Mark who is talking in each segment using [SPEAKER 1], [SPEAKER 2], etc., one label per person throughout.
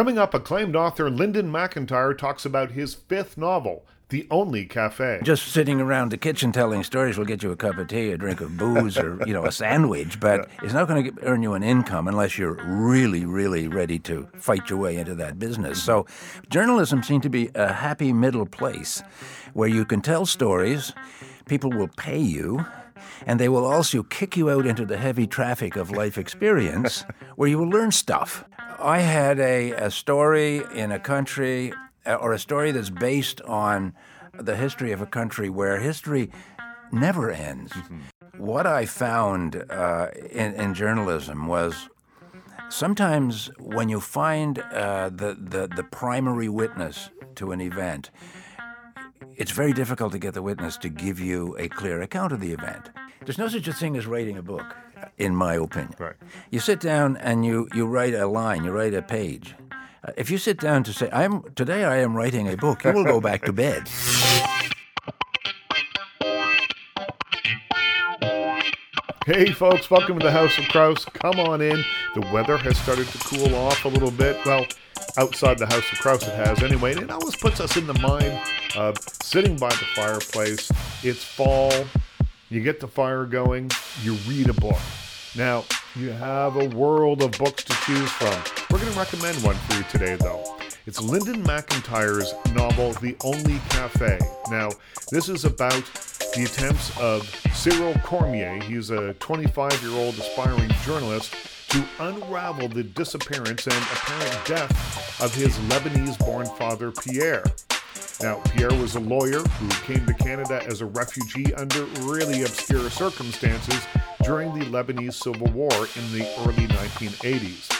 [SPEAKER 1] Coming up, acclaimed author Linden MacIntyre talks about his fifth novel, The Only Cafe.
[SPEAKER 2] Just sitting around the kitchen telling stories will get you a cup of tea, a drink of booze, or you know a sandwich, but it's not going to earn you an income unless you're really, really ready to fight your way into that business. So, journalism seems to be a happy middle place where you can tell stories, people will pay you, and they will also kick you out into the heavy traffic of life experience where you will learn stuff. I had a, a story in a country, uh, or a story that's based on the history of a country where history never ends. What I found uh, in, in journalism was sometimes when you find uh, the, the, the primary witness to an event, it's very difficult to get the witness to give you a clear account of the event. There's no such a thing as writing a book, in my opinion.
[SPEAKER 1] Right.
[SPEAKER 2] You sit down and you, you write a line, you write a page. Uh, if you sit down to say, "I'm today I am writing a book," you will go back to bed.
[SPEAKER 1] Hey, folks, welcome to the House of Kraus. Come on in. The weather has started to cool off a little bit. Well, outside the House of Kraus, it has anyway. And it always puts us in the mind of sitting by the fireplace. It's fall. You get the fire going. You read a book. Now, you have a world of books to choose from. We're going to recommend one for you today, though. It's Linden MacIntyre's novel, The Only Cafe. Now, this is about the attempts of Cyril Cormier, he's a 25 year old aspiring journalist, to unravel the disappearance and apparent death of his Lebanese born father, Pierre. Now, Pierre was a lawyer who came to Canada as a refugee under really obscure circumstances during the Lebanese Civil War in the early 1980s.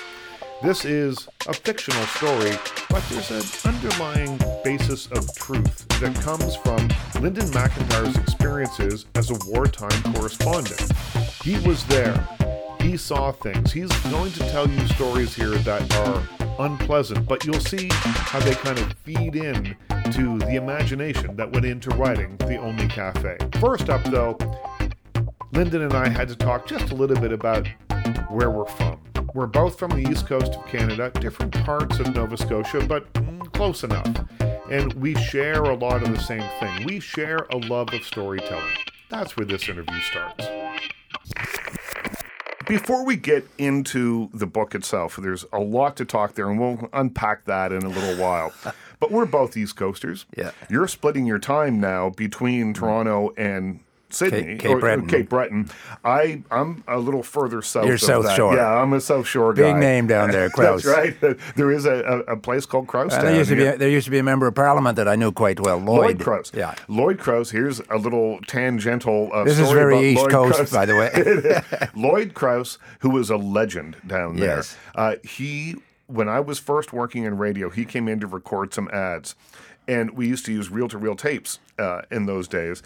[SPEAKER 1] This is a fictional story, but there's an underlying basis of truth that comes from Linden MacIntyre's experiences as a wartime correspondent. He was there. He saw things. He's going to tell you stories here that are unpleasant, but you'll see how they kind of feed in to the imagination that went into writing The Only Cafe. First up, though, Linden and I had to talk just a little bit about where we're from. We're both from the east coast of Canada, different parts of Nova Scotia, but mm, close enough. And we share a lot of the same thing. We share a love of storytelling. That's where this interview starts. Before we get into the book itself, there's a lot to talk there, and we'll unpack that in a little while. But we're both East Coasters.
[SPEAKER 2] Yeah.
[SPEAKER 1] You're splitting your time now between Toronto and Sydney,
[SPEAKER 2] Cape
[SPEAKER 1] or- or
[SPEAKER 2] Breton.
[SPEAKER 1] Cape Breton. I I'm a little further south.
[SPEAKER 2] You're South
[SPEAKER 1] that.
[SPEAKER 2] Shore.
[SPEAKER 1] Yeah, I'm a South Shore guy.
[SPEAKER 2] Big name down there, Kraus.
[SPEAKER 1] That's right. There is a, a, place called Kraus.
[SPEAKER 2] And there used to be a, there used to be a member of parliament that I knew quite well, Lloyd.
[SPEAKER 1] Lloyd Crouse.
[SPEAKER 2] Yeah.
[SPEAKER 1] Lloyd Crouse. Here's a little tangential. Uh,
[SPEAKER 2] This is
[SPEAKER 1] story
[SPEAKER 2] very
[SPEAKER 1] about
[SPEAKER 2] East
[SPEAKER 1] Lloyd
[SPEAKER 2] Coast,
[SPEAKER 1] Crouse.
[SPEAKER 2] by the way.
[SPEAKER 1] Lloyd Crouse, who was a legend down there.
[SPEAKER 2] Yes.
[SPEAKER 1] Uh, he, when I was first working in radio, he came in to record some ads, and we used to use reel-to-reel tapes uh, in those days.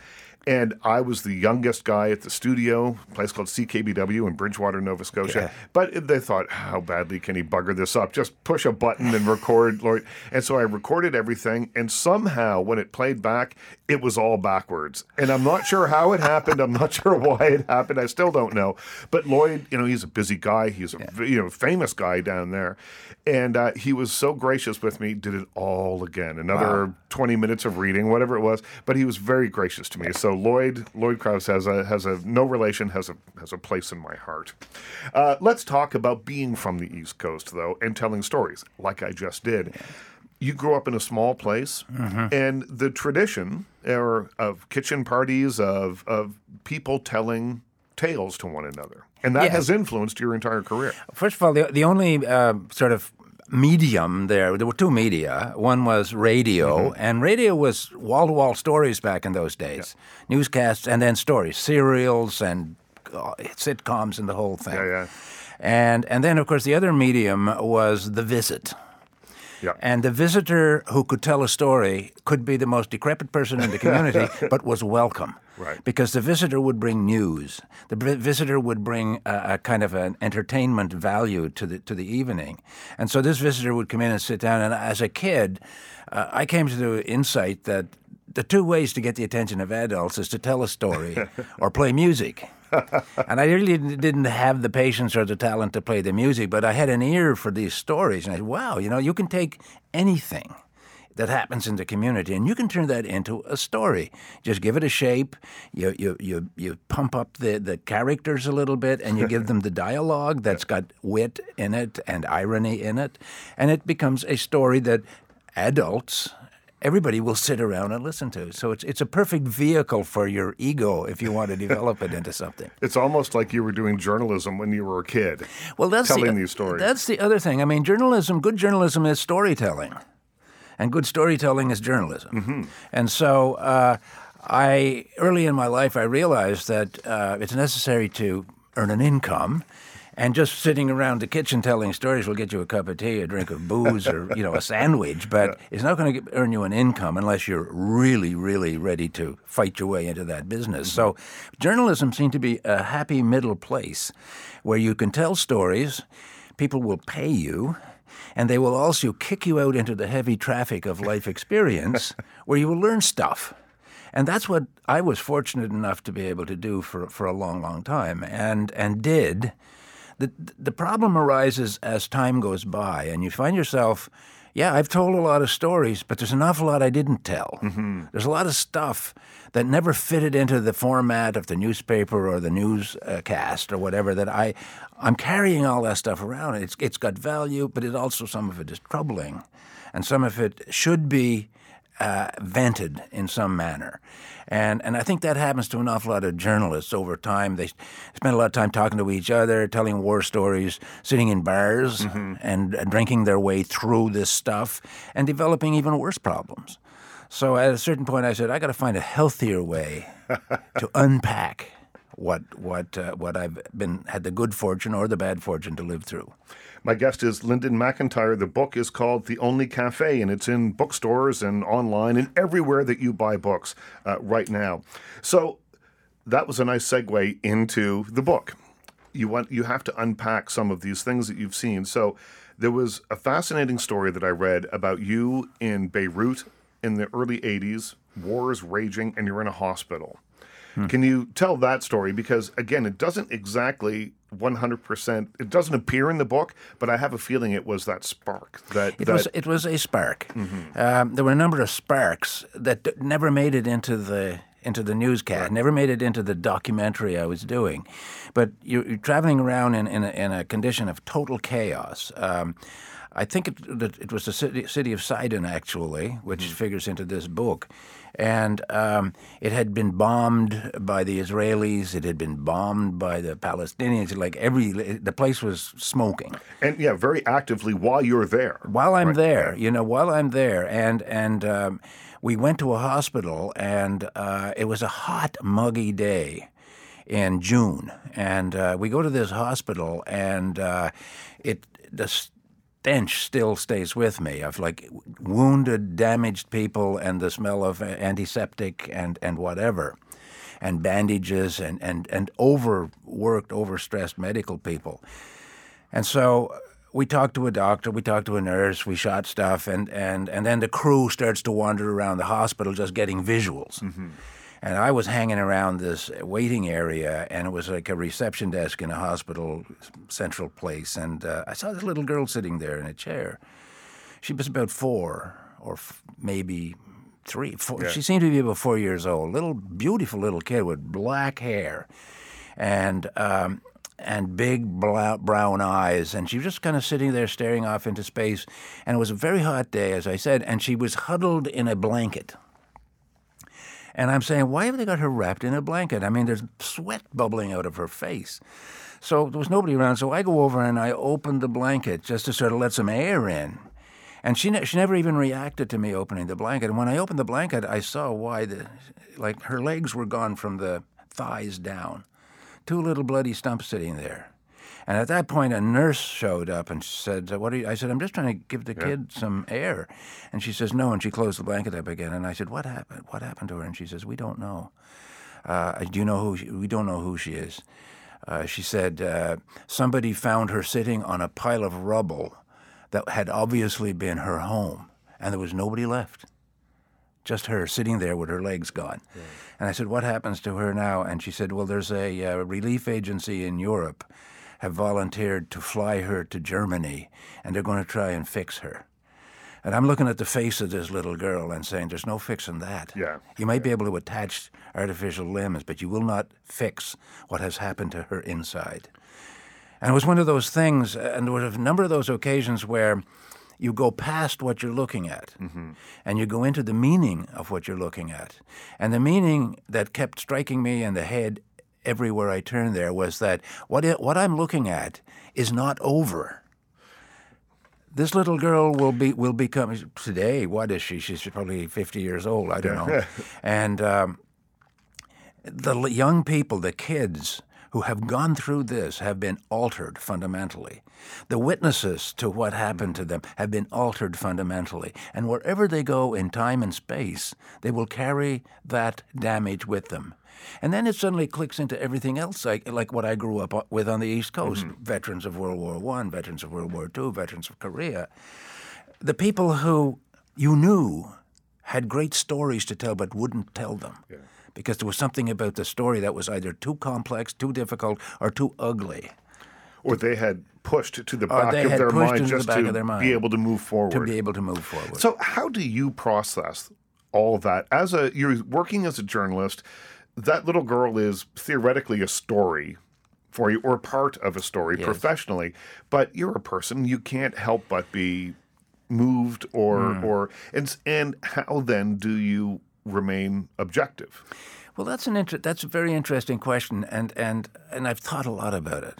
[SPEAKER 1] And I was the youngest guy at the studio, a place called CKBW in Bridgewater, Nova Scotia. But they thought, how badly can he bugger this up? Just push a button and record, Lloyd. And so I recorded everything, and somehow when it played back, it was all backwards. And I'm not sure how it happened. I'm not sure why it happened. I still don't know. But Lloyd, you know, he's a busy guy. He's a you know famous guy down there, and uh, he was so gracious with me. Did it all again. Another 20 minutes of reading, whatever it was. But he was very gracious to me. So Lloyd Lloyd Crouse has a has a no relation has a has a place in my heart. Uh, let's talk about being from the East Coast though and telling stories like I just did. You grew up in a small place, and the tradition or of kitchen parties of of people telling tales to one another, and that
[SPEAKER 2] Yes.
[SPEAKER 1] has influenced your entire career.
[SPEAKER 2] First of all, the, the only uh, sort of medium there, there were two media. One was radio,
[SPEAKER 1] Mm-hmm.
[SPEAKER 2] and radio was wall to wall stories back in those days newscasts and then stories, serials and uh, sitcoms and the whole thing.
[SPEAKER 1] Yeah, yeah.
[SPEAKER 2] And, and then, of course, the other medium was the visit.
[SPEAKER 1] Yeah.
[SPEAKER 2] And the visitor who could tell a story could be the most decrepit person in the community, but was welcome.
[SPEAKER 1] Right.
[SPEAKER 2] Because the visitor would bring news. The visitor would bring a, a kind of an entertainment value to the to the evening. And so this visitor would come in and sit down. And as a kid, uh, I came to the insight that the two ways to get the attention of adults is to tell a story or play music. and I really didn't have the patience or the talent to play the music, but I had an ear for these stories. And I said, wow, you know, you can take anything that happens in the community, and you can turn that into a story. Just give it a shape. You you you, you pump up the, the characters a little bit, and you give them the dialogue that's got wit in it and irony in it, and it becomes a story that adults everybody will sit around and listen to. So it's it's a perfect vehicle for your ego if you want to develop it into something.
[SPEAKER 1] It's almost like you were doing journalism when you were a kid.
[SPEAKER 2] Well, that's
[SPEAKER 1] telling
[SPEAKER 2] the,
[SPEAKER 1] these stories.
[SPEAKER 2] That's the other thing. I mean, journalism, good journalism is storytelling, and good storytelling is journalism.
[SPEAKER 1] Mm-hmm.
[SPEAKER 2] And so. Uh, I early in my life I realized that uh, it's necessary to earn an income, and just sitting around the kitchen telling stories will get you a cup of tea, a drink of booze, or you know a sandwich. But it's not going to earn you an income unless you're really, really ready to fight your way into that business. So, journalism seemed to be a happy middle place where you can tell stories, people will pay you. And they will also kick you out into the heavy traffic of life experience where you will learn stuff. And that's what I was fortunate enough to be able to do for, for a long, long time and, and did. The, the problem arises as time goes by, and you find yourself, yeah, I've told a lot of stories, but there's an awful lot I didn't tell.
[SPEAKER 1] Mm-hmm.
[SPEAKER 2] There's a lot of stuff that never fitted into the format of the newspaper or the newscast or whatever that I, I'm carrying all that stuff around. It's, it's got value, but it also, some of it is troubling. And some of it should be uh, vented in some manner. And, and I think that happens to an awful lot of journalists over time. They spend a lot of time talking to each other, telling war stories, sitting in bars
[SPEAKER 1] Mm-hmm.
[SPEAKER 2] and uh, drinking their way through this stuff and developing even worse problems. So at a certain point, I said, I got to find a healthier way to unpack what what uh, what I've been had the good fortune or the bad fortune to live through.
[SPEAKER 1] My guest is Linden MacIntyre. The book is called The Only Cafe, and it's in bookstores and online and everywhere that you buy books uh, right now. So that was a nice segue into the book. You want you have to unpack some of these things that you've seen. So there was a fascinating story that I read about you in Beirut in the early 80s, war is raging, and you're in a hospital. Can you tell that story? Because again, it doesn't exactly 100%, it doesn't appear in the book, but I have a feeling it was that spark. That,
[SPEAKER 2] It
[SPEAKER 1] that
[SPEAKER 2] was it was a spark. Um, there were a number of sparks that d- never made it into the into the newscast, never made it into the documentary I was doing. But you're, you're traveling around in, in, a, in a condition of total chaos. Um, I think it, that it was the city, city of Sidon, actually, which figures into this book. And um, it had been bombed by the Israelis. It had been bombed by the Palestinians. Like every, the place was smoking
[SPEAKER 1] and yeah, very actively while you're there.
[SPEAKER 2] while I'm there, you know, while I'm there, and and um, we went to a hospital, and uh, it was a hot, muggy day in June, and uh, we go to this hospital, and uh, it the stench still stays with me of like wounded, damaged people, and the smell of uh, antiseptic and and whatever. And bandages and, and, and overworked, overstressed medical people. And so uh, we talked to a doctor, we talked to a nurse, we shot stuff, and, and, and then the crew starts to wander around the hospital just getting visuals. Mm-hmm. And I was hanging around this waiting area, and it was like a reception desk in a hospital central place. And uh, I saw this little girl sitting there in a chair. She was about four, or f- maybe three, four. She seemed to be about four years old. Little, beautiful little kid with black hair, and um, and big bla- brown eyes. And she was just kind of sitting there, staring off into space. And it was a very hot day, as I said, and she was huddled in a blanket. And I'm saying, why have they got her wrapped in a blanket? I mean, there's sweat bubbling out of her face. So there was nobody around. So I go over and I open the blanket just to sort of let some air in. And she, ne- she never even reacted to me opening the blanket. And when I opened the blanket, I saw why the, like her legs were gone from the thighs down. Two little bloody stumps sitting there. And at that point, a nurse showed up and said, "What are you?" I said, "I'm just trying to give the kid some air." And she says, "No." And she closed the blanket up again. And I said, "What happened? What happened to her?" And she says, "We don't know. Uh, do you know who? She, we don't know who she is." Uh, she said, uh, "Somebody found her sitting on a pile of rubble that had obviously been her home, and there was nobody left. just her sitting there with her legs gone. And I said, What happens to her now? And she said, Well, there's a uh, relief agency in Europe have volunteered to fly her to Germany, and they're going to try and fix her. And I'm looking at the face of this little girl and saying, There's no fixing that.
[SPEAKER 1] Yeah.
[SPEAKER 2] You might be able to attach artificial limbs, but you will not fix what has happened to her inside. And it was one of those things, and there were a number of those occasions where you go past what you're looking at mm-hmm. and you go into the meaning of what you're looking at. And the meaning that kept striking me in the head everywhere I turned there was that what, it, what I'm looking at is not over. This little girl will be will become today. What is she? She's probably fifty years old. I don't know. and um, the young people, the kids who have gone through this, have been altered fundamentally. The witnesses to what happened to them have been altered fundamentally. And wherever they go in time and space, they will carry that damage with them. And then it suddenly clicks into everything else, like, like what I grew up with on the East Coast mm-hmm. veterans of World War One, veterans of World War Two, veterans of Korea. The people who you knew had great stories to tell but wouldn't tell them because there was something about the story that was either too complex, too difficult, or too ugly
[SPEAKER 1] Or they had pushed to the back of their mind
[SPEAKER 2] the
[SPEAKER 1] just
[SPEAKER 2] back
[SPEAKER 1] to
[SPEAKER 2] their mind
[SPEAKER 1] be able to move forward.
[SPEAKER 2] to be able to move forward.
[SPEAKER 1] So, how do you process all of that as a you're working as a journalist? That little girl is theoretically a story for you, or part of a story professionally. But you're a person; you can't help but be moved, or
[SPEAKER 2] Hmm.
[SPEAKER 1] or and and how then do you remain objective?
[SPEAKER 2] Well, that's an inter- that's a very interesting question, and and and I've thought a lot about it.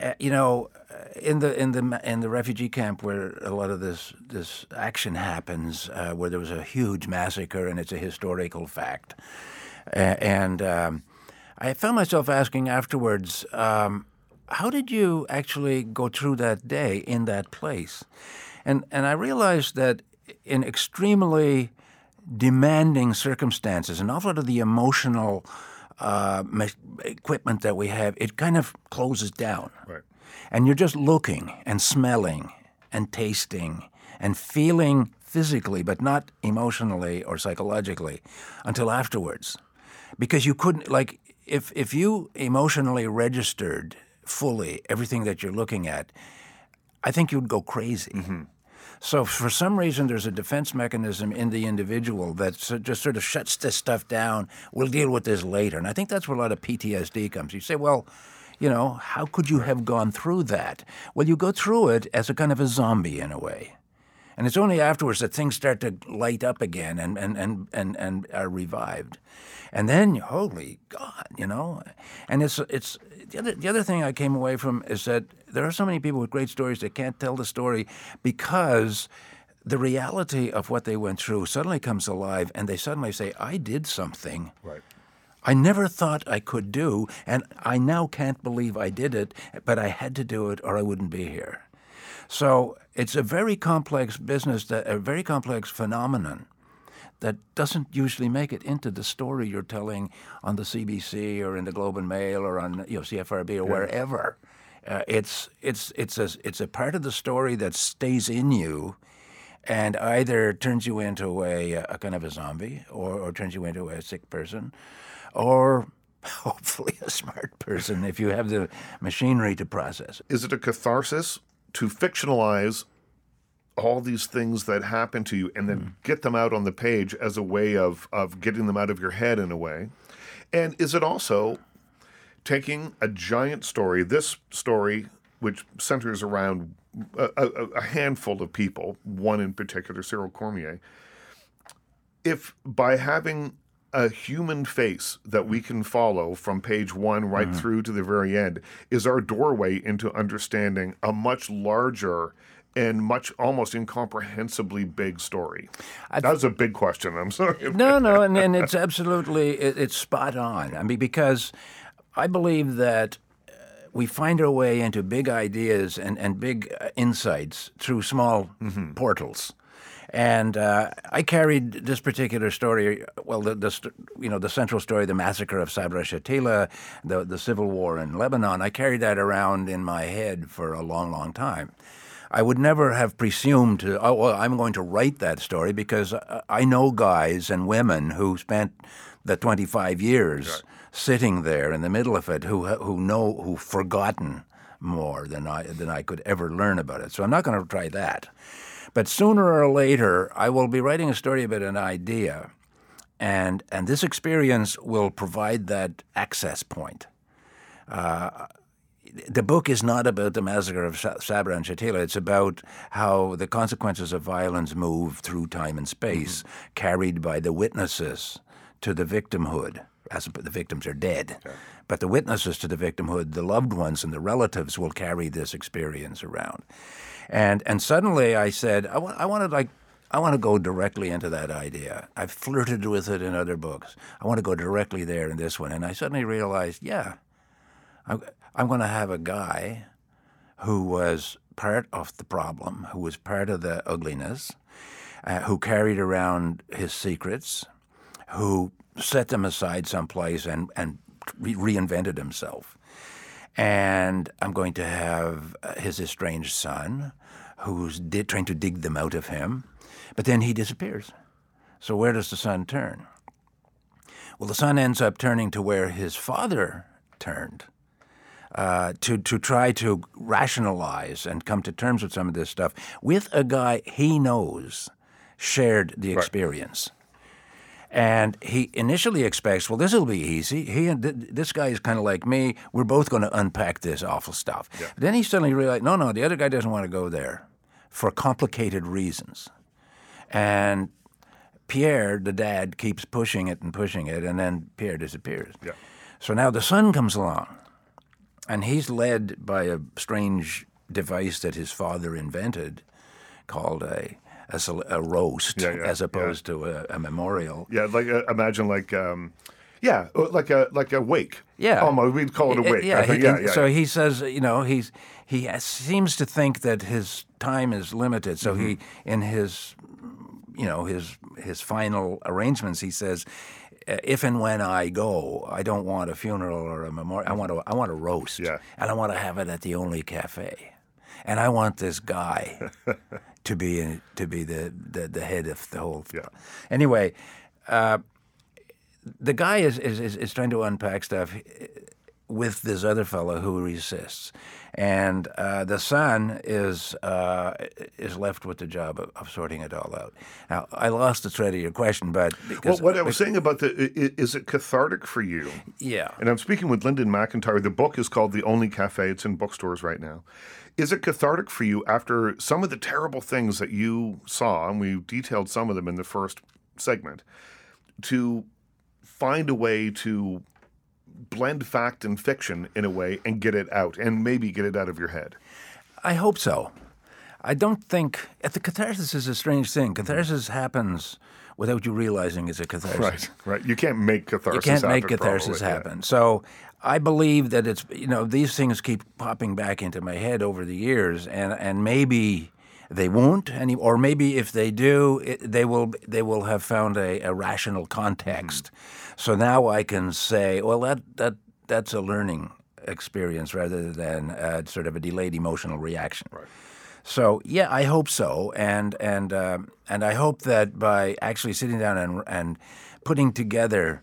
[SPEAKER 2] Uh, you know, uh, in the in the in the refugee camp where a lot of this this action happens, uh, where there was a huge massacre, and it's a historical fact, A- and um, I found myself asking afterwards. Um, how did you actually go through that day in that place? And and I realized that in extremely demanding circumstances, an awful lot of the emotional uh, equipment that we have, it kind of closes down.
[SPEAKER 1] Right.
[SPEAKER 2] And you're just looking and smelling and tasting and feeling physically, but not emotionally or psychologically until afterwards. Because you couldn't, like, if, if you emotionally registered fully everything that you're looking at, I think you'd go crazy. So for some reason, there's a defense mechanism in the individual that just sort of shuts this stuff down. We'll deal with this later, and I think that's where a lot of PTSD comes. You say, well. You know, how could you have gone through that? Well, you go through it as a kind of a zombie in a way. And it's only afterwards that things start to light up again and, and, and, and, and are revived. And then, holy God, you know? And it's, it's the, other, the other thing I came away from is that there are so many people with great stories that can't tell the story because the reality of what they went through suddenly comes alive and they suddenly say, I did something
[SPEAKER 1] Right.
[SPEAKER 2] I never thought I could do, and I now can't believe I did it, but I had to do it or I wouldn't be here. So it's a very complex business, that, a very complex phenomenon that doesn't usually make it into the story you're telling on the CBC or in the Globe and Mail or on you know, CFRB or wherever. Uh, it's it's it's a it's a part of the story that stays in you, and either turns you into a, a kind of a zombie or, or turns you into a sick person, or hopefully a smart person if you have the machinery to process
[SPEAKER 1] Is it a catharsis to fictionalize all these things that happen to you and then hmm. get them out on the page as a way of, of getting them out of your head in a way? And is it also taking a giant story, this story, which centers around a, a, a handful of people, one in particular, Cyril Cormier, if by having a human face that we can follow from page one right hmm. through to the very end is our doorway into understanding a much larger and much almost incomprehensibly big story. that was a big question. I'm sorry.
[SPEAKER 2] No, no, and, and it's absolutely it, it's spot on. I mean, because I believe that uh, we find our way into big ideas and, and big uh, insights through small portals. And uh, I carried this particular story, well, the, the you know the central story, the massacre of Sabra Shatila, the the civil war in Lebanon. I carried that around in my head for a long, long time. I would never have presumed to, oh, well, I'm going to write that story because I- I know guys and women who spent the 25 years sitting there in the middle of it who, uh, who know, who've forgotten more than I, than I could ever learn about it. So I'm not going to try that. But sooner or later, I will be writing a story about an idea, and, and this experience will provide that access point uh, the book is not about the massacre of Sabra and Shatila. It's about how the consequences of violence move through time and space, mm-hmm. carried by the witnesses to the victimhood. As the victims are dead, but the witnesses to the victimhood, the loved ones and the relatives, will carry this experience around. And and suddenly I said, I want, I wanted like. I want to go directly into that idea. I've flirted with it in other books. I want to go directly there in this one. And I suddenly realized, yeah, I'm, I'm going to have a guy who was part of the problem, who was part of the ugliness, uh, who carried around his secrets, who set them aside someplace and, and re- reinvented himself. And I'm going to have uh, his estranged son, who's di- trying to dig them out of him, but then he disappears. So where does the son turn? Well, the son ends up turning to where his father turned uh, to to try to rationalize and come to terms with some of this stuff with a guy he knows shared the experience. And he initially expects, well, this will be easy. He and th- this guy is kind of like me. We're both going to unpack this awful stuff. But then he suddenly realized, no, no, the other guy doesn't want to go there for complicated reasons. And Pierre, the dad, keeps pushing it and pushing it, and then Pierre disappears.
[SPEAKER 1] Yeah.
[SPEAKER 2] So now the son comes along, and he's led by a strange device that his father invented called a, a, a roast
[SPEAKER 1] Yeah, yeah,
[SPEAKER 2] as opposed to a, a memorial.
[SPEAKER 1] Yeah, like uh, imagine like um, yeah, uh, like a like a wake.
[SPEAKER 2] Yeah,
[SPEAKER 1] almost we'd call it a wake.
[SPEAKER 2] Yeah,
[SPEAKER 1] think.
[SPEAKER 2] he-
[SPEAKER 1] yeah, yeah.
[SPEAKER 2] So he says, you know, he's he seems to think that his time is limited. So he,
[SPEAKER 1] Mm-hmm.
[SPEAKER 2] in his, you know, his his final arrangements, he says, "Uh, Uh, if and when I go, I don't want a funeral or a memorial. I want to I want a roast,
[SPEAKER 1] Yeah.
[SPEAKER 2] and I want to have it at the only cafe, and I want this guy to be in, to be the, the the head of the whole.
[SPEAKER 1] Yeah.
[SPEAKER 2] Anyway uh, the guy is, is, is trying to unpack stuff with this other fellow who resists, and uh, the son is uh, is left with the job of, of sorting it all out. Now, I lost the thread of your question, but
[SPEAKER 1] well, what I was saying about the is it cathartic for you?
[SPEAKER 2] yeah,
[SPEAKER 1] And I'm speaking with Linden MacIntyre. The book is called The Only Cafe. It's in bookstores right now. Is it cathartic for you after some of the terrible things that you saw, and we detailed some of them in the first segment, to find a way to blend fact and fiction in a way and get it out and maybe get it out of your head?
[SPEAKER 2] I hope so. I don't think the catharsis is a strange thing. Catharsis happens without you realizing it's a catharsis.
[SPEAKER 1] Right, right. You can't make catharsis
[SPEAKER 2] You can't make catharsis
[SPEAKER 1] probably, yeah.
[SPEAKER 2] happen. So I believe that it's you know these things keep popping back into my head over the years, and and maybe they won't any, or maybe if they do, it, they will they will have found a, a rational context.
[SPEAKER 1] Mm-hmm.
[SPEAKER 2] So now I can say, well, that that that's a learning experience rather than uh, sort of a delayed emotional reaction.
[SPEAKER 1] Right.
[SPEAKER 2] So yeah, I hope so, and and um, and I hope that by actually sitting down and and putting together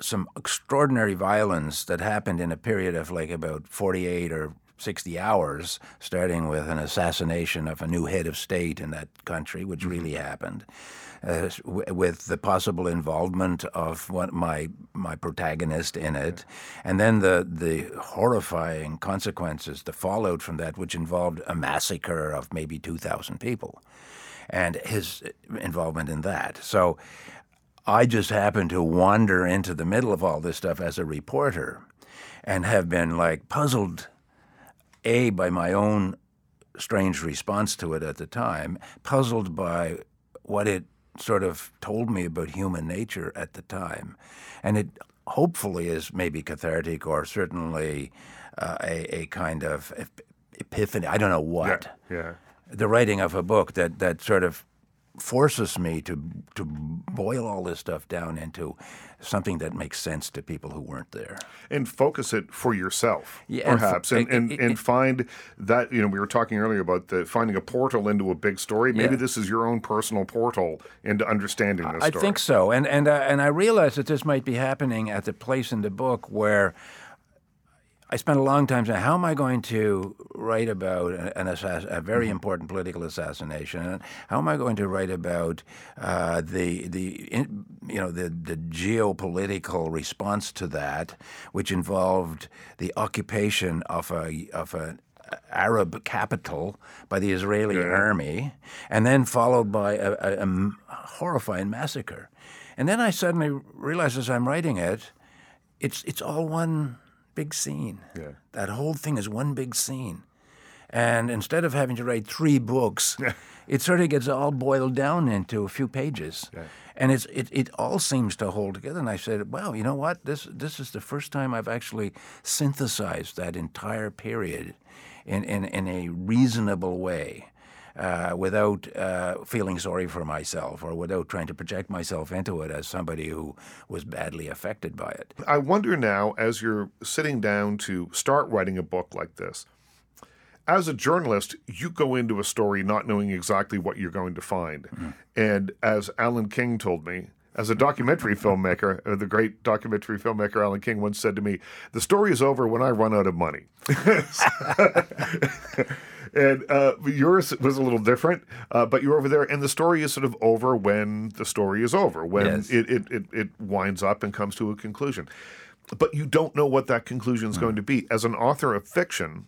[SPEAKER 2] some extraordinary violence that happened in a period of like about 48 or 60 hours, starting with an assassination of a new head of state in that country, which really happened, uh, w- with the possible involvement of one, my my protagonist in it, and then the the horrifying consequences, the fallout from that, which involved a massacre of maybe 2,000 people, and his involvement in that. So. I just happened to wander into the middle of all this stuff as a reporter and have been like puzzled, A, by my own strange response to it at the time, puzzled by what it sort of told me about human nature at the time. And it hopefully is maybe cathartic or certainly uh, a, a kind of epiphany. I don't know what
[SPEAKER 1] Yeah, yeah.
[SPEAKER 2] the writing of a book that, that sort of forces me to to boil all this stuff down into something that makes sense to people who weren't there.
[SPEAKER 1] and focus it for yourself,
[SPEAKER 2] Yeah,
[SPEAKER 1] perhaps, and, and, and find that you know we were talking earlier about the, finding a portal into a big story. Maybe
[SPEAKER 2] Yeah.
[SPEAKER 1] this is your own personal portal into understanding this
[SPEAKER 2] I
[SPEAKER 1] story.
[SPEAKER 2] think so, and and uh, and I realize that this might be happening at the place in the book where I spent a long time saying, how am I going to write about an, an assass- a very important political assassination, and how am I going to write about uh, the the in, you know the the geopolitical response to that, which involved the occupation of a of a Arab capital by the Israeli army, and then followed by a horrifying massacre. And then I suddenly realized as I'm writing it, it's it's all one big scene.
[SPEAKER 1] Yeah.
[SPEAKER 2] That whole thing is one big scene. And instead of having to write three books, it sort of gets all boiled down into a few pages. And it's, it, it all seems to hold together. And I said, well, you know what? This, this is the first time I've actually synthesized that entire period in, in, in a reasonable way. Uh, without uh, feeling sorry for myself or without trying to project myself into it as somebody who was badly affected by it.
[SPEAKER 1] I wonder now, as you're sitting down to start writing a book like this, as a journalist, you go into a story not knowing exactly what you're going to find. And as Alan King told me, as a documentary filmmaker, uh, the great documentary filmmaker Alan King once said to me, "The story is over when I run out of money." and uh, yours was a little different, uh, but you're over there, and the story is sort of over when the story is over, when
[SPEAKER 2] Yes.
[SPEAKER 1] it, it, it, it winds up and comes to a conclusion. But you don't know what that conclusion is going to be. As an author of fiction,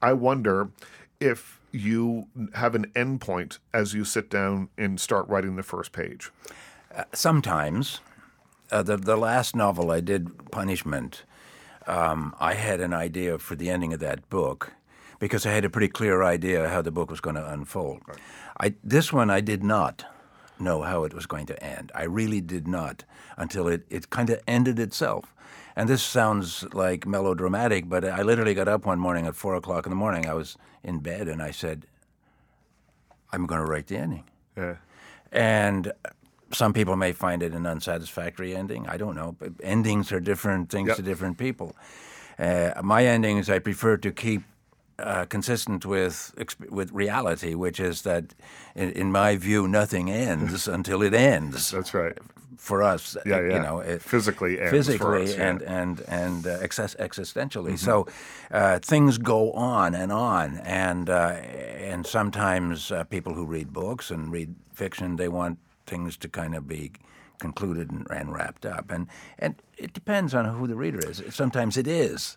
[SPEAKER 1] I wonder if you have an endpoint as you sit down and start writing the first page.
[SPEAKER 2] sometimes. Uh, the the last novel I did, Punishment, um, I had an idea for the ending of that book because I had a pretty clear idea how the book was going to unfold. I this one I did not know how it was going to end. I really did not until it, it kind of ended itself. And this sounds like melodramatic, but I literally got up one morning at four o'clock in the morning. I was in bed and I said, I'm going to write the ending.
[SPEAKER 1] Yeah.
[SPEAKER 2] And some people may find it an unsatisfactory ending. I don't know. But endings are different things
[SPEAKER 1] Yep.
[SPEAKER 2] to different people. Uh, my endings, I prefer to keep uh, consistent with with reality, which is that, in, in my view, nothing ends until it ends.
[SPEAKER 1] That's right.
[SPEAKER 2] For us,
[SPEAKER 1] Yeah,
[SPEAKER 2] uh,
[SPEAKER 1] yeah.
[SPEAKER 2] you know, it,
[SPEAKER 1] Physically ends
[SPEAKER 2] physically
[SPEAKER 1] us, yeah.
[SPEAKER 2] and and and uh, excess, existentially.
[SPEAKER 1] Mm-hmm.
[SPEAKER 2] So uh, things go on and on, and uh, and sometimes uh, people who read books and read fiction, they want things to kind of be concluded and, and wrapped up, and and it depends on who the reader is. Sometimes it is,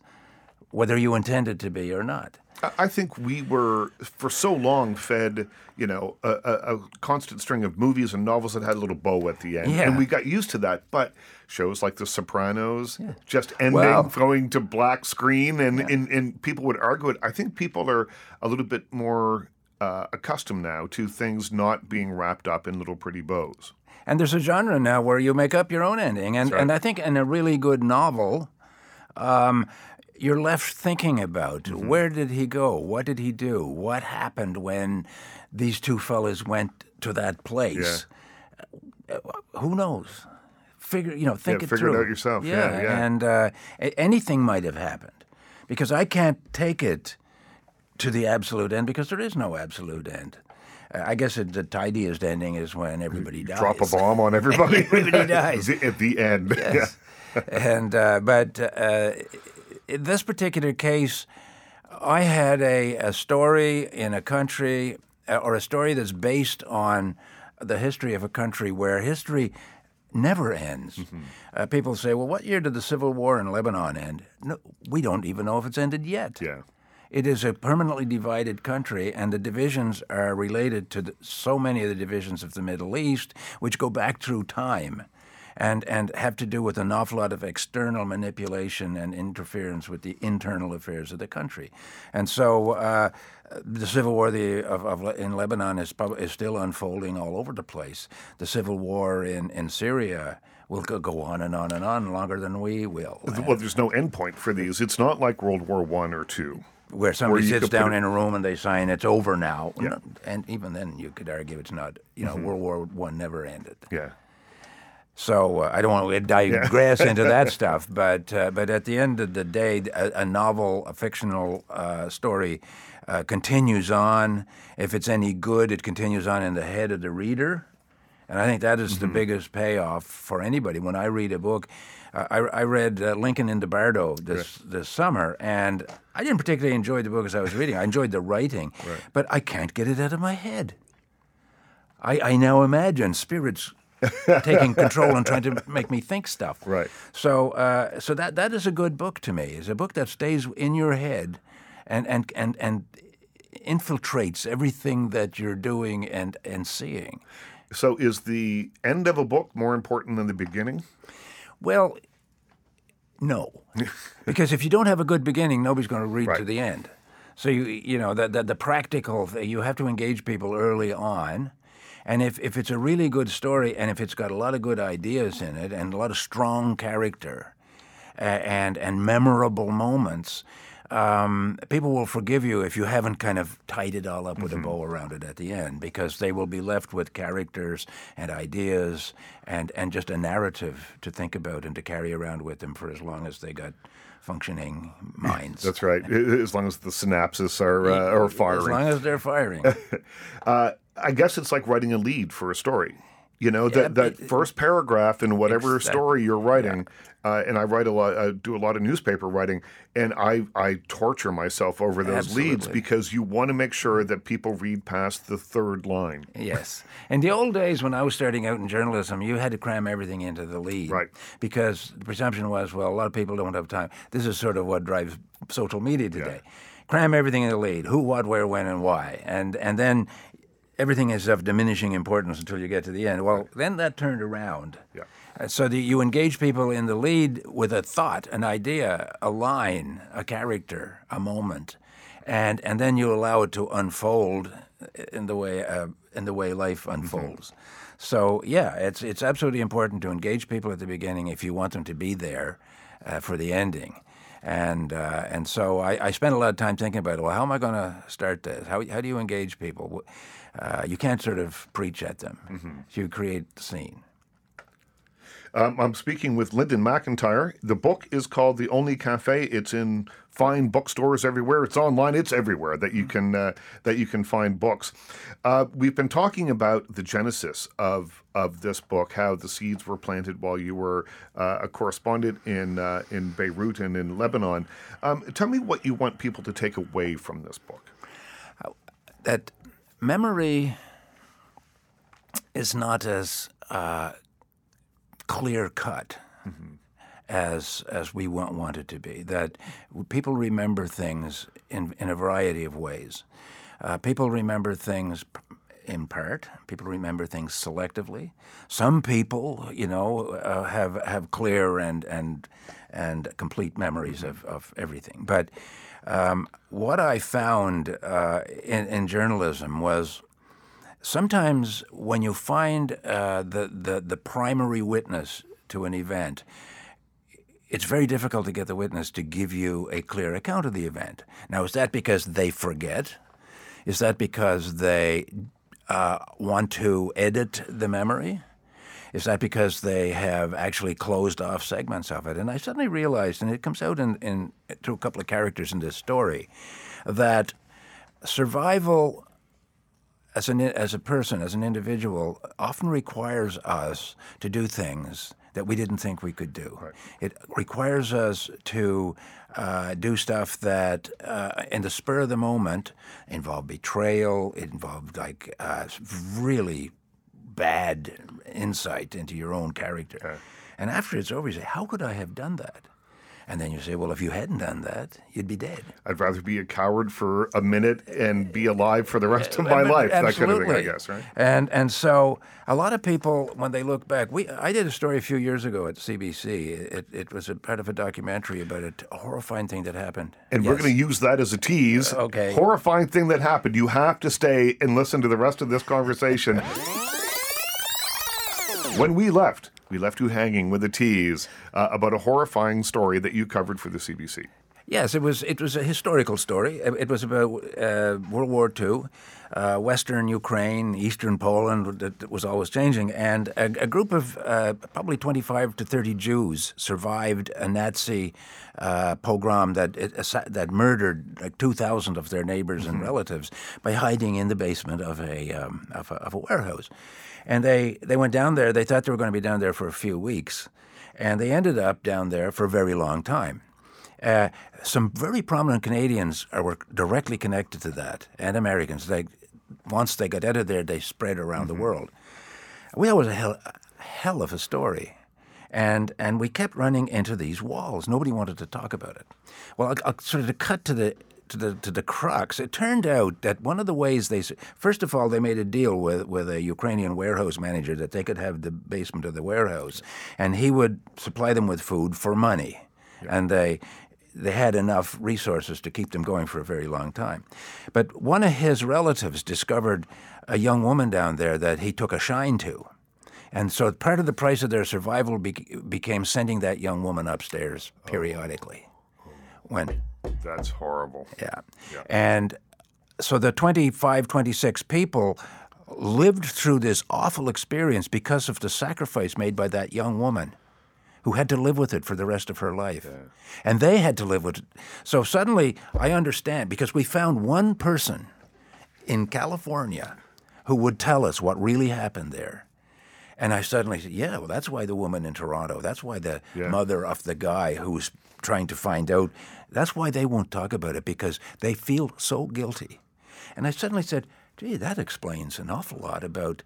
[SPEAKER 2] whether you intend it to be or not.
[SPEAKER 1] I- think we were for so long fed, you know, a, a, a constant string of movies and novels that had a little bow at the end,
[SPEAKER 2] Yeah.
[SPEAKER 1] and we got used to that. But shows like The Sopranos just ending, going to black screen, and, and and people would argue it. I think people are a little bit more uh, accustomed now to things not being wrapped up in little pretty bows.
[SPEAKER 2] And there's a genre now where you make up your own ending, and and I think in a really good novel, um, you're left thinking about
[SPEAKER 1] Mm-hmm.
[SPEAKER 2] where did he go, what did he do, what happened when these two fellas went to that place. Uh, Who knows? Figure you know, think
[SPEAKER 1] Yeah,
[SPEAKER 2] it
[SPEAKER 1] figure it
[SPEAKER 2] through.
[SPEAKER 1] out yourself. Yeah, yeah.
[SPEAKER 2] And uh, anything might have happened, because I can't take it to the absolute end because there is no absolute end. Uh, I guess it, the tidiest ending is when everybody dies.
[SPEAKER 1] Drop a bomb on everybody.
[SPEAKER 2] Everybody dies.
[SPEAKER 1] At the end.
[SPEAKER 2] Yes. and uh, but uh, in this particular case, I had a, a story in a country uh, or a story that's based on the history of a country where history never ends. Uh, people say, "Well, what year did the Civil War in Lebanon end?" No, we don't even know if it's ended yet.
[SPEAKER 1] Yeah.
[SPEAKER 2] It is a permanently divided country, and the divisions are related to the, so many of the divisions of the Middle East, which go back through time and, and have to do with an awful lot of external manipulation and interference with the internal affairs of the country. And so uh, the civil war the, of, of, in Lebanon is, prob- is still unfolding all over the place. The civil war in, in Syria will go- on and on and on longer than we will.
[SPEAKER 1] Well, there's no end point for these. It's not like World War One or two.
[SPEAKER 2] where somebody
[SPEAKER 1] you
[SPEAKER 2] sits down in a room and they sign it's over now.
[SPEAKER 1] Yeah.
[SPEAKER 2] And even then, you could argue it's not. You
[SPEAKER 1] Mm-hmm.
[SPEAKER 2] know, World War One never ended.
[SPEAKER 1] Yeah.
[SPEAKER 2] So uh, I don't want to digress into that stuff, but uh, but at the end of the day, a, a novel, a fictional uh, story, uh, continues on. If it's any good, it continues on in the head of the reader, and I think that is the biggest payoff for anybody. When I read a book, uh, I, I read uh, Lincoln in the Bardo this this summer, and I didn't particularly enjoy the book as I was reading. I enjoyed the writing, but I can't get it out of my head. I, I now imagine spirits taking control and trying to make me think stuff.
[SPEAKER 1] Right.
[SPEAKER 2] So, uh, so that that is a good book to me. It's a book that stays in your head, and and and and infiltrates everything that you're doing and and seeing.
[SPEAKER 1] So is the end of a book more important than the beginning?
[SPEAKER 2] Well, no, because if you don't have a good beginning, nobody's going to read to the end. So you you know the the, the practical you have to engage people early on, and if if it's a really good story and if it's got a lot of good ideas in it and a lot of strong character, a- and and memorable moments. Um, people will forgive you if you haven't kind of tied it all up with a bow around it at the end, because they will be left with characters and ideas and, and just a narrative to think about and to carry around with them for as long as they got functioning minds.
[SPEAKER 1] That's right. As long as the synapses are uh, are
[SPEAKER 2] As long as they're firing.
[SPEAKER 1] Uh, I guess it's like writing a lead for a story. You know, that, that
[SPEAKER 2] it-
[SPEAKER 1] first paragraph in whatever
[SPEAKER 2] Exactly.
[SPEAKER 1] story you're writing, uh, and I write a lot, I do a lot of newspaper writing, and I, I torture myself over those leads because you want to make sure that people read past the third line.
[SPEAKER 2] Yes. In the old days when I was starting out in journalism, you had to cram everything into the lead.
[SPEAKER 1] Right.
[SPEAKER 2] Because the presumption was, well, a lot of people don't have time. This is sort of what drives social media today. Cram everything in the lead who, what, where, when, and why. And, and then everything is of diminishing importance until you get to the end. Well, then that turned around.
[SPEAKER 1] Yeah.
[SPEAKER 2] Uh, So that you engage people in the lead with a thought, an idea, a line, a character, a moment, and and then you allow it to unfold in the way uh, in the way life unfolds. So yeah, it's it's absolutely important to engage people at the beginning if you want them to be there uh, for the ending. And uh, and so I, I spent a lot of time thinking about it. well, how am I going to start this? How how do you engage people? Uh, you can't sort of preach at them. You create the scene.
[SPEAKER 1] Um, I'm speaking with Linden MacIntyre. The book is called The Only Cafe. It's in fine bookstores everywhere. It's online. It's everywhere that you can uh, that you can find books. Uh, we've been talking about the genesis of of this book, how the seeds were planted while you were uh, a correspondent in uh, in Beirut and in Lebanon. Um, tell me what you want people to take away from this book.
[SPEAKER 2] that memory is not as uh, clear cut as as we want, want it to be. That people remember things in in a variety of ways. Uh, people remember things in part. People remember things selectively. Some people, you know, uh, have have clear and and and complete memories of, of everything. But um, what I found uh, in, in journalism was sometimes when you find uh, the, the the primary witness to an event, it's very difficult to get the witness to give you a clear account of the event. Now, is that because they forget? Is that because they uh, want to edit the memory? Is that because they have actually closed off segments of it? And I suddenly realized, and it comes out in, in through a couple of characters in this story, that survival as an as a person, as an individual, often requires us to do things that we didn't think we could do. It requires us to uh, do stuff that, uh, in the spur of the moment, involved betrayal. It involved like uh, really bad insight into your own character. And after it's over, you say, "How could I have done that?" And then you say, "Well, if you hadn't done that, you'd be dead."
[SPEAKER 1] I'd rather be a coward for a minute and be alive for the rest of my
[SPEAKER 2] I mean,
[SPEAKER 1] life. That kind of thing, I guess, right?
[SPEAKER 2] And and so a lot of people, when they look back, we I did a story a few years ago at CBC. It, it was a part of a documentary about a horrifying thing that happened.
[SPEAKER 1] And we're going to use that as a tease.
[SPEAKER 2] okay.
[SPEAKER 1] Horrifying thing that happened. You have to stay and listen to the rest of this conversation. when we left, we left you hanging with a tease uh, about a horrifying story that you covered for the CBC.
[SPEAKER 2] Yes, it was. It was a historical story. It was about uh, World War II, uh, Western Ukraine, Eastern Poland. That was always changing, and a, a group of uh, probably twenty-five to thirty Jews survived a Nazi uh, pogrom that it, that murdered like two thousand of their neighbors and relatives by hiding in the basement of a, um, of a of a warehouse. And they they went down there. They thought they were going to be down there for a few weeks, and they ended up down there for a very long time. Uh, some very prominent Canadians are were directly connected to that, and Americans. They once they got out of there, they spread around the world. We was a hell, a hell of a story, and and we kept running into these walls. Nobody wanted to talk about it. Well, I, I sort of to cut to the. To the, to the crux, it turned out that one of the ways they, first of all, they made a deal with, with a Ukrainian warehouse manager that they could have the basement of the warehouse, and he would supply them with food for money, and they they had enough resources to keep them going for a very long time. But one of his relatives discovered a young woman down there that he took a shine to. And so part of the price of their survival be- became sending that young woman upstairs oh. periodically. When,
[SPEAKER 1] That's horrible.
[SPEAKER 2] yeah. And so the 25, 26 people lived through this awful experience because of the sacrifice made by that young woman who had to live with it for the rest of her life. And they had to live with it. So suddenly I understand because we found one person in California who would tell us what really happened there. And I suddenly said, yeah, well, that's why the woman in Toronto, that's why the
[SPEAKER 1] Yeah.
[SPEAKER 2] mother of the guy who's trying to find out, that's why they won't talk about it because they feel so guilty. And I suddenly said, gee, that explains an awful lot about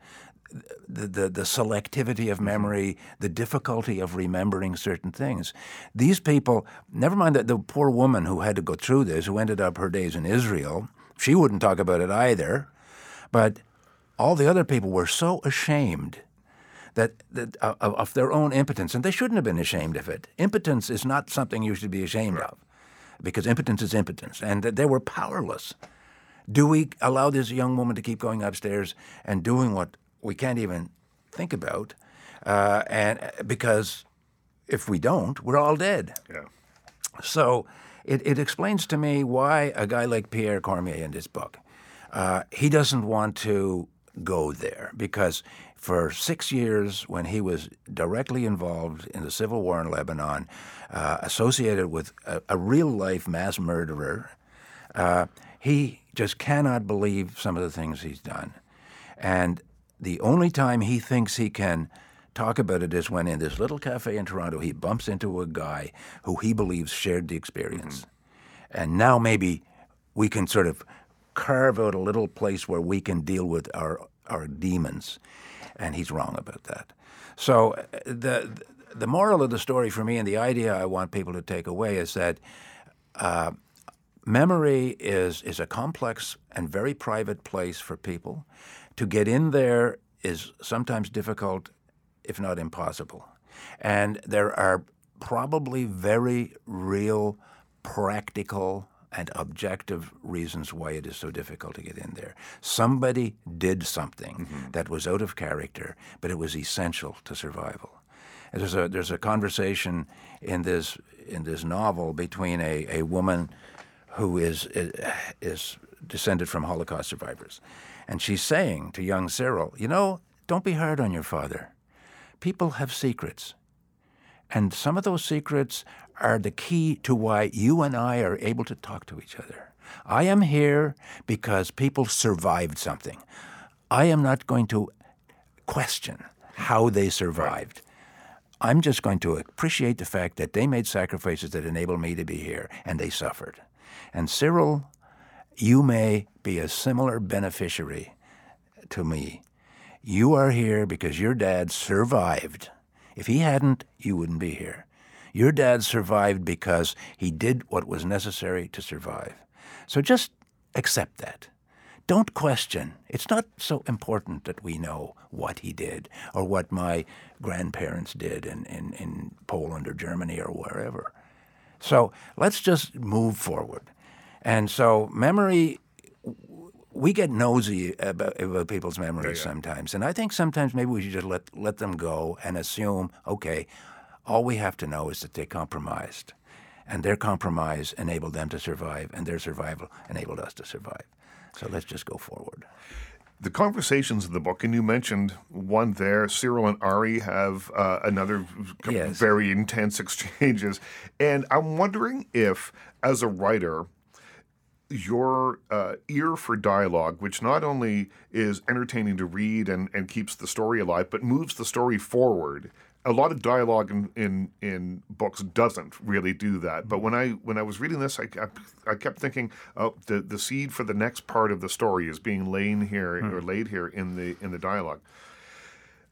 [SPEAKER 2] the, the, the selectivity of mm-hmm. memory, the difficulty of remembering certain things. These people, never mind that the poor woman who had to go through this, who ended up her days in Israel, she wouldn't talk about it either. But all the other people were so ashamed that, that of, of their own impotence, and they shouldn't have been ashamed of it. Impotence is not something you should be ashamed of, because impotence is impotence, and that they were powerless. Do we allow this young woman to keep going upstairs and doing what we can't even think about? Uh, and because if we don't, we're all dead.
[SPEAKER 1] Yeah.
[SPEAKER 2] So it, it explains to me why a guy like Pierre Cormier in this book, uh, he doesn't want to go there because for six years, when he was directly involved in the civil war in Lebanon, uh, associated with a, a real life mass murderer, uh, he just cannot believe some of the things he's done. And the only time he thinks he can talk about it is when in this little cafe in Toronto he bumps into a guy who he believes shared the experience. And now maybe we can sort of carve out a little place where we can deal with our our demons. And he's wrong about that. So uh, the the moral of the story for me and the idea I want people to take away is that memory is is a complex and very private place for people. To get in there is sometimes difficult, if not impossible. And there are probably very real, practical, and objective reasons why it is so difficult to get in there. Somebody did something mm-hmm. that was out of character, but it was essential to survival. And there's a there's a conversation in this in this novel between a, a woman who is, is is descended from Holocaust survivors, and she's saying to young Cyril, you know, don't be hard on your father. People have secrets, and some of those secrets are the key to why you and I are able to talk to each other. I am here because people survived something. I am not going to question how they survived. I'm just going to appreciate the fact that they made sacrifices that enabled me to be here, and they suffered. And Cyril, you may be a similar beneficiary to me. You are here because your dad survived. If he hadn't, you wouldn't be here. Your dad survived because he did what was necessary to survive. So just accept that. Don't question. It's not so important that we know what he did or what my grandparents did in, in, in Poland or Germany or wherever. So let's just move forward. And so memory, we get nosy about, about people's memories sometimes. And I think sometimes maybe we should just let, let them go and assume, okay, all we have to know is that they compromised. and their compromise enabled them to survive, and their survival enabled us to survive. So let's just go forward.
[SPEAKER 1] The conversations in the book, and you mentioned one there. Cyril and Ari have uh, another
[SPEAKER 2] Yes.
[SPEAKER 1] very intense exchanges, and I'm wondering if, as a writer, your uh, ear for dialogue, which not only is entertaining to read and, and keeps the story alive, but moves the story forward. A lot of dialogue in, in, in books doesn't really do that. But when I when I was reading this, I, kept- I kept thinking, oh, the, the seed for the next part of the story is being laid here or laid here in the in the dialogue.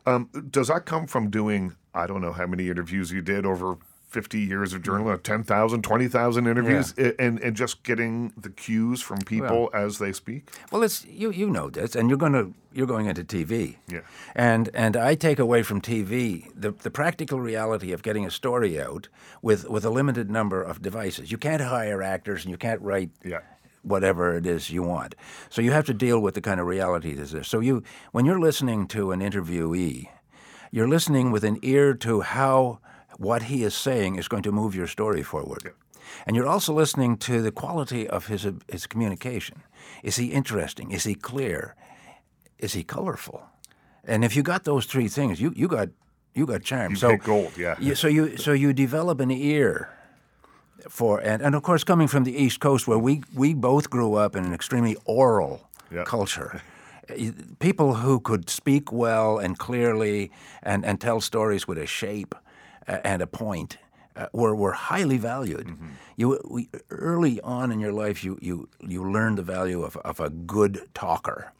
[SPEAKER 1] Um, does that come from doing I don't know how many interviews you did over 50 years of journalism, mm-hmm. 10,000, 20,000 interviews, a- and, and just getting the cues from people as they speak?
[SPEAKER 2] Well, it's you you know this, and you're going to you're going into TV.
[SPEAKER 1] Yeah.
[SPEAKER 2] And and I take away from TV the the practical reality of getting a story out with with a limited number of devices. You can't hire actors, and you can't write.
[SPEAKER 1] Yeah.
[SPEAKER 2] Whatever it is you want, so you have to deal with the kind of reality that's there. So you, when you're listening to an interviewee, you're listening with an ear to how what he is saying is going to move your story forward. And you're also listening to the quality of his, his communication. Is he interesting? Is he clear? Is he colorful? And if you got those three things, you, you got you got charm.
[SPEAKER 1] You
[SPEAKER 2] so
[SPEAKER 1] gold, yeah.
[SPEAKER 2] you- so you so you develop an ear for and, and of course coming from the East Coast where we we both grew up in an extremely oral
[SPEAKER 1] Yeah.
[SPEAKER 2] culture. People who could speak well and clearly and, and tell stories with a shape and a point uh, were, were highly valued. You we, early on in your life, you you you learn the value of, of a good talker.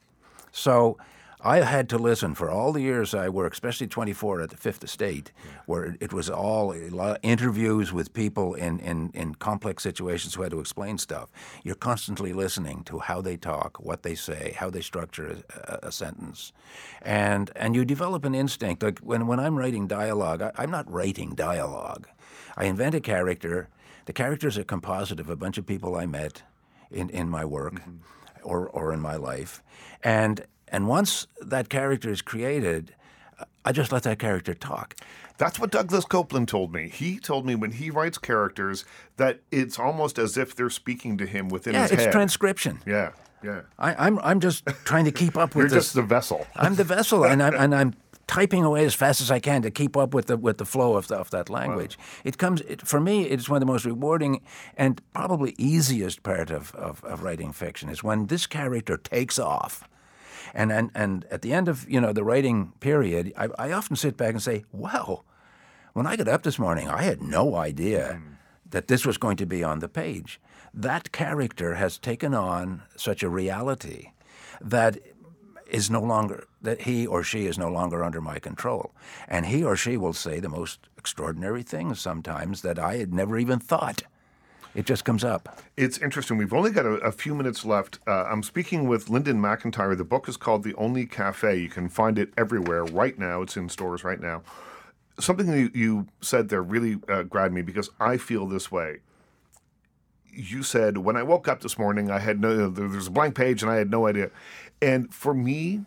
[SPEAKER 2] So I had to listen for all the years I worked, especially 24 at the Fifth Estate, where it was all a lot of interviews with people in, in, in complex situations who had to explain stuff. You're constantly listening to how they talk, what they say, how they structure a, a sentence. And, and you develop an instinct. Like when, when I'm writing dialogue, I, I'm not writing dialogue. I invent a character. The character is a composite of a bunch of people I met in, in my work mm-hmm. or, or in my life. And, and once that character is created, I just let that character talk.
[SPEAKER 1] That's what Douglas Coupland told me. He told me when he writes characters that it's almost as if they're speaking to him within
[SPEAKER 2] Yeah,
[SPEAKER 1] his
[SPEAKER 2] it's transcription.
[SPEAKER 1] yeah, yeah.
[SPEAKER 2] I, I'm, I'm just trying to keep up with
[SPEAKER 1] You're
[SPEAKER 2] this.
[SPEAKER 1] just the vessel.
[SPEAKER 2] I'm the vessel, and I'm, and I'm typing away as fast as I can to keep up with the with the flow of, the, of that language. It comes it, for me. It's one of the most rewarding and probably easiest part of, of, of writing fiction is when this character takes off. And, and and at the end of you know the writing period, I, I often sit back and say, "Wow, when I got up this morning, I had no idea hmm. that this was going to be on the page. That character has taken on such a reality that is no longer that he or she is no longer under my control, and he or she will say the most extraordinary things sometimes that I had never even thought. It just comes up.
[SPEAKER 1] It's interesting. We've only got a, a few minutes left. Uh, I'm speaking with Linden MacIntyre. The book is called The Only Cafe. You can find it everywhere right now. It's in stores right now. Something that you, said there really uh, grabbed me because I feel this way. You said when I woke up this morning, I had no. there's a blank page, and I had no idea. And for me,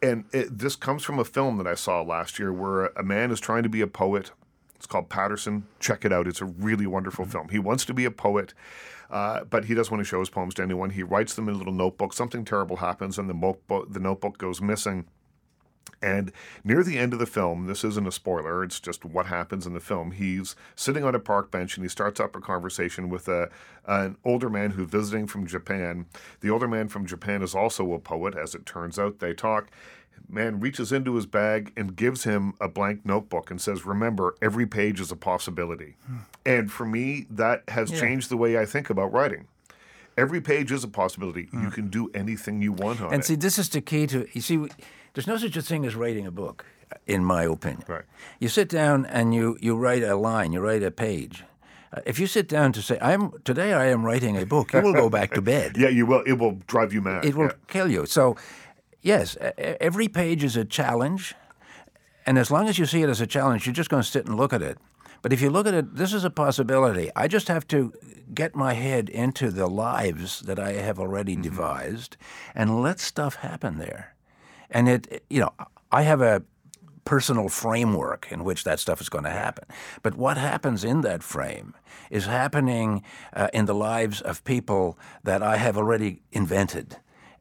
[SPEAKER 1] and it, this comes from a film that I saw last year where a man is trying to be a poet. It's called Paterson. Check it out. It's a really wonderful film. He wants to be a poet, uh, but he doesn't want to show his poems to anyone. He writes them in a little notebook. Something terrible happens, and the, mo- the notebook goes missing. And near the end of the film, this isn't a spoiler, it's just what happens in the film. He's sitting on a park bench and he starts up a conversation with a, an older man who's visiting from Japan. The older man from Japan is also a poet, as it turns out. They talk. Man reaches into his bag and gives him a blank notebook and says, Remember, every page is a possibility. Hmm. And for me, that has changed the way I think about writing. Every page is a possibility. Hmm. You can do anything you want on
[SPEAKER 2] And
[SPEAKER 1] it.
[SPEAKER 2] And see, this is the key to you see. There's no such a thing as writing a book, uh, in my opinion.
[SPEAKER 1] Right.
[SPEAKER 2] You sit down and you you write a line, you write a page. Uh, if you sit down to say, "I'm today, I am writing a book," you will go back to bed.
[SPEAKER 1] yeah, you will. It will drive you mad.
[SPEAKER 2] It will
[SPEAKER 1] Yeah.
[SPEAKER 2] kill you. So, yes, every page is a challenge, and as long as you see it as a challenge, you're just going to sit and look at it. But if you look at it, this is a possibility. I just have to get my head into the lives that I have already devised, and let stuff happen there. And it, you know, I have a personal framework in which that stuff is going to happen. But what happens in that frame is happening uh, in the lives of people that I have already invented.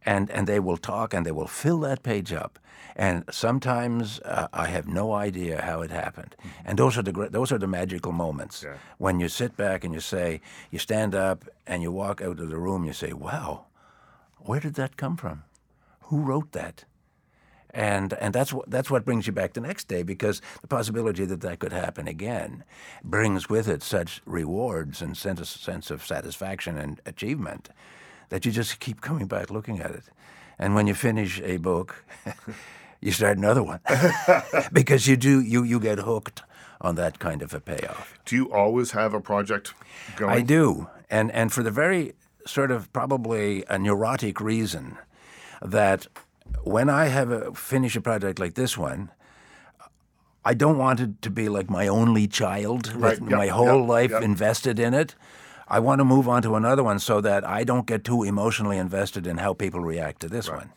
[SPEAKER 2] And, and they will talk and they will fill that page up. And sometimes uh, I have no idea how it happened. Mm-hmm. And those are the those are the magical moments yeah. when you sit back and you say, you stand up and you walk out of the room. You say, "Wow, where did that come from? Who wrote that?" And and that's what that's what brings you back the next day because the possibility that that could happen again brings with it such rewards and sense sense of satisfaction and achievement that you just keep coming back looking at it. And when you finish a book, you start another one because you do you you get hooked on that kind of a payoff.
[SPEAKER 1] Do you always have a project going?
[SPEAKER 2] I do, and and for the very sort of probably a neurotic reason that when I have a, finish a project like this one, I don't want it to be like my only child right. with yep. my whole yep. life yep. invested in it. I want to move on to another one so that I don't get too emotionally invested in how people react to this right. one.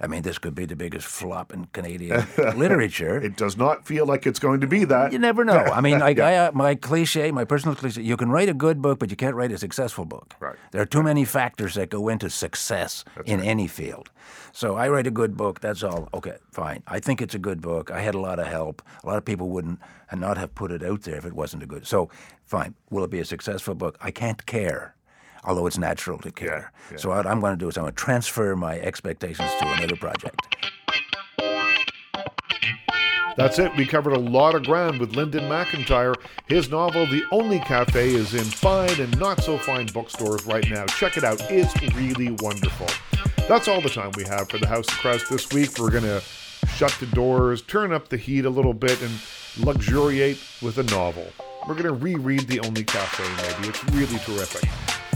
[SPEAKER 2] I mean, this could be the biggest flop in Canadian literature.
[SPEAKER 1] It does not feel like it's going to be that.
[SPEAKER 2] You never know. I mean, like yeah. I, uh, my cliche, my personal cliche, you can write a good book, but you can't write a successful book.
[SPEAKER 1] Right.
[SPEAKER 2] There are too many factors that go into success that's in right. any field. So I write a good book. That's all. Okay, fine. I think it's a good book. I had a lot of help. A lot of people wouldn't and not have put it out there if it wasn't a good. So fine. Will it be a successful book? I can't care although it's natural to care. Yeah, yeah. So what I'm going to do is I'm going to transfer my expectations to another project.
[SPEAKER 1] That's it. We covered a lot of ground with Linden MacIntyre. His novel, The Only Cafe, is in fine and not so fine bookstores right now. Check it out. It's really wonderful. That's all the time we have for the House of Crouse this week. We're going to shut the doors, turn up the heat a little bit, and luxuriate with a novel. We're going to reread The Only Cafe, maybe. It's really terrific.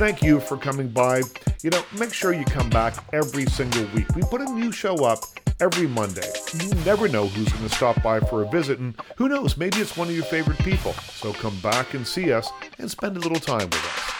[SPEAKER 1] Thank you for coming by. You know, make sure you come back every single week. We put a new show up every Monday. You never know who's going to stop by for a visit, and who knows, maybe it's one of your favorite people. So come back and see us and spend a little time with us.